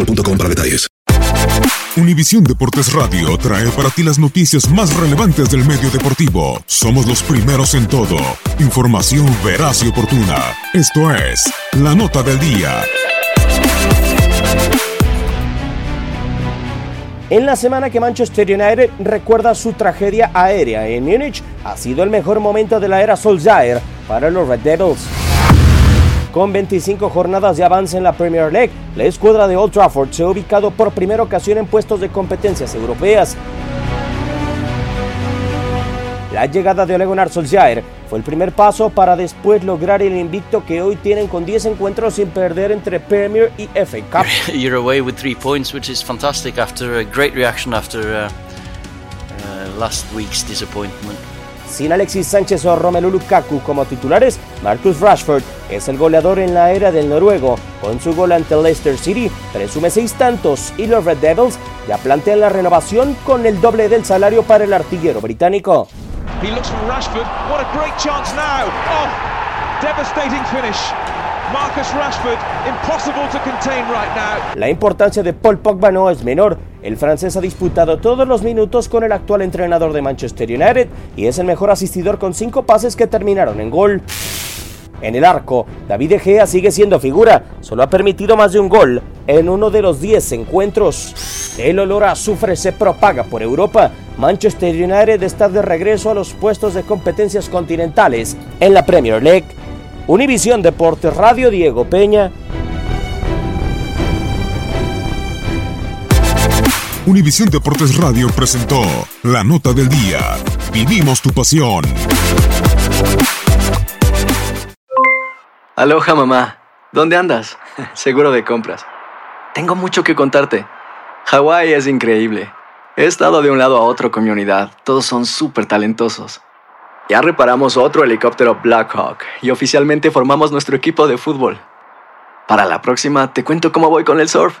boostmobile.com para detalles. Univisión Deportes Radio trae para ti las noticias más relevantes del medio deportivo. Somos los primeros en todo. Información veraz y oportuna. Esto es La Nota del Día. En la semana que Manchester United recuerda su tragedia aérea en Múnich, ha sido el mejor momento de la era Solskjaer para los Red Devils. Con 25 jornadas de avance en la Premier League, la escuadra de Old Trafford se ha ubicado por primera ocasión en puestos de competencias europeas. La llegada de Ole Gunnar Solskjaer fue el primer paso para después lograr el invicto que hoy tienen con 10 encuentros sin perder entre Premier y FA Cup. You're away with three points, which is fantastic after a great reaction after uh, uh, last week's disappointment. Sin Alexis Sánchez o Romelu Lukaku como titulares, Marcus Rashford es el goleador en la era del noruego. Con su gol ante Leicester City, presume seis tantos y los Red Devils ya plantean la renovación con el doble del salario para el artillero británico. He looks for Rashford. What a great chance now. Oh, devastating finish. Marcus Rashford, impossible to contain right now. La importancia de Paul Pogba no es menor. El francés ha disputado todos los minutos con el actual entrenador de Manchester United y es el mejor asistidor con cinco pases que terminaron en gol. En el arco, David De Gea sigue siendo figura, solo ha permitido más de un gol en uno de los 10 encuentros. El olor a azufre se propaga por Europa. Manchester United está de regreso a los puestos de competencias continentales en la Premier League. Univisión Deportes Radio Diego Peña. Univisión Deportes Radio presentó La Nota del Día. Vivimos tu pasión. Aloha mamá, ¿dónde andas? Seguro de compras. Tengo mucho que contarte. Hawái es increíble. He estado de un lado a otro con mi unidad. Todos son súper talentosos. Ya reparamos otro helicóptero Blackhawk y oficialmente formamos nuestro equipo de fútbol. Para la próxima te cuento cómo voy con el surf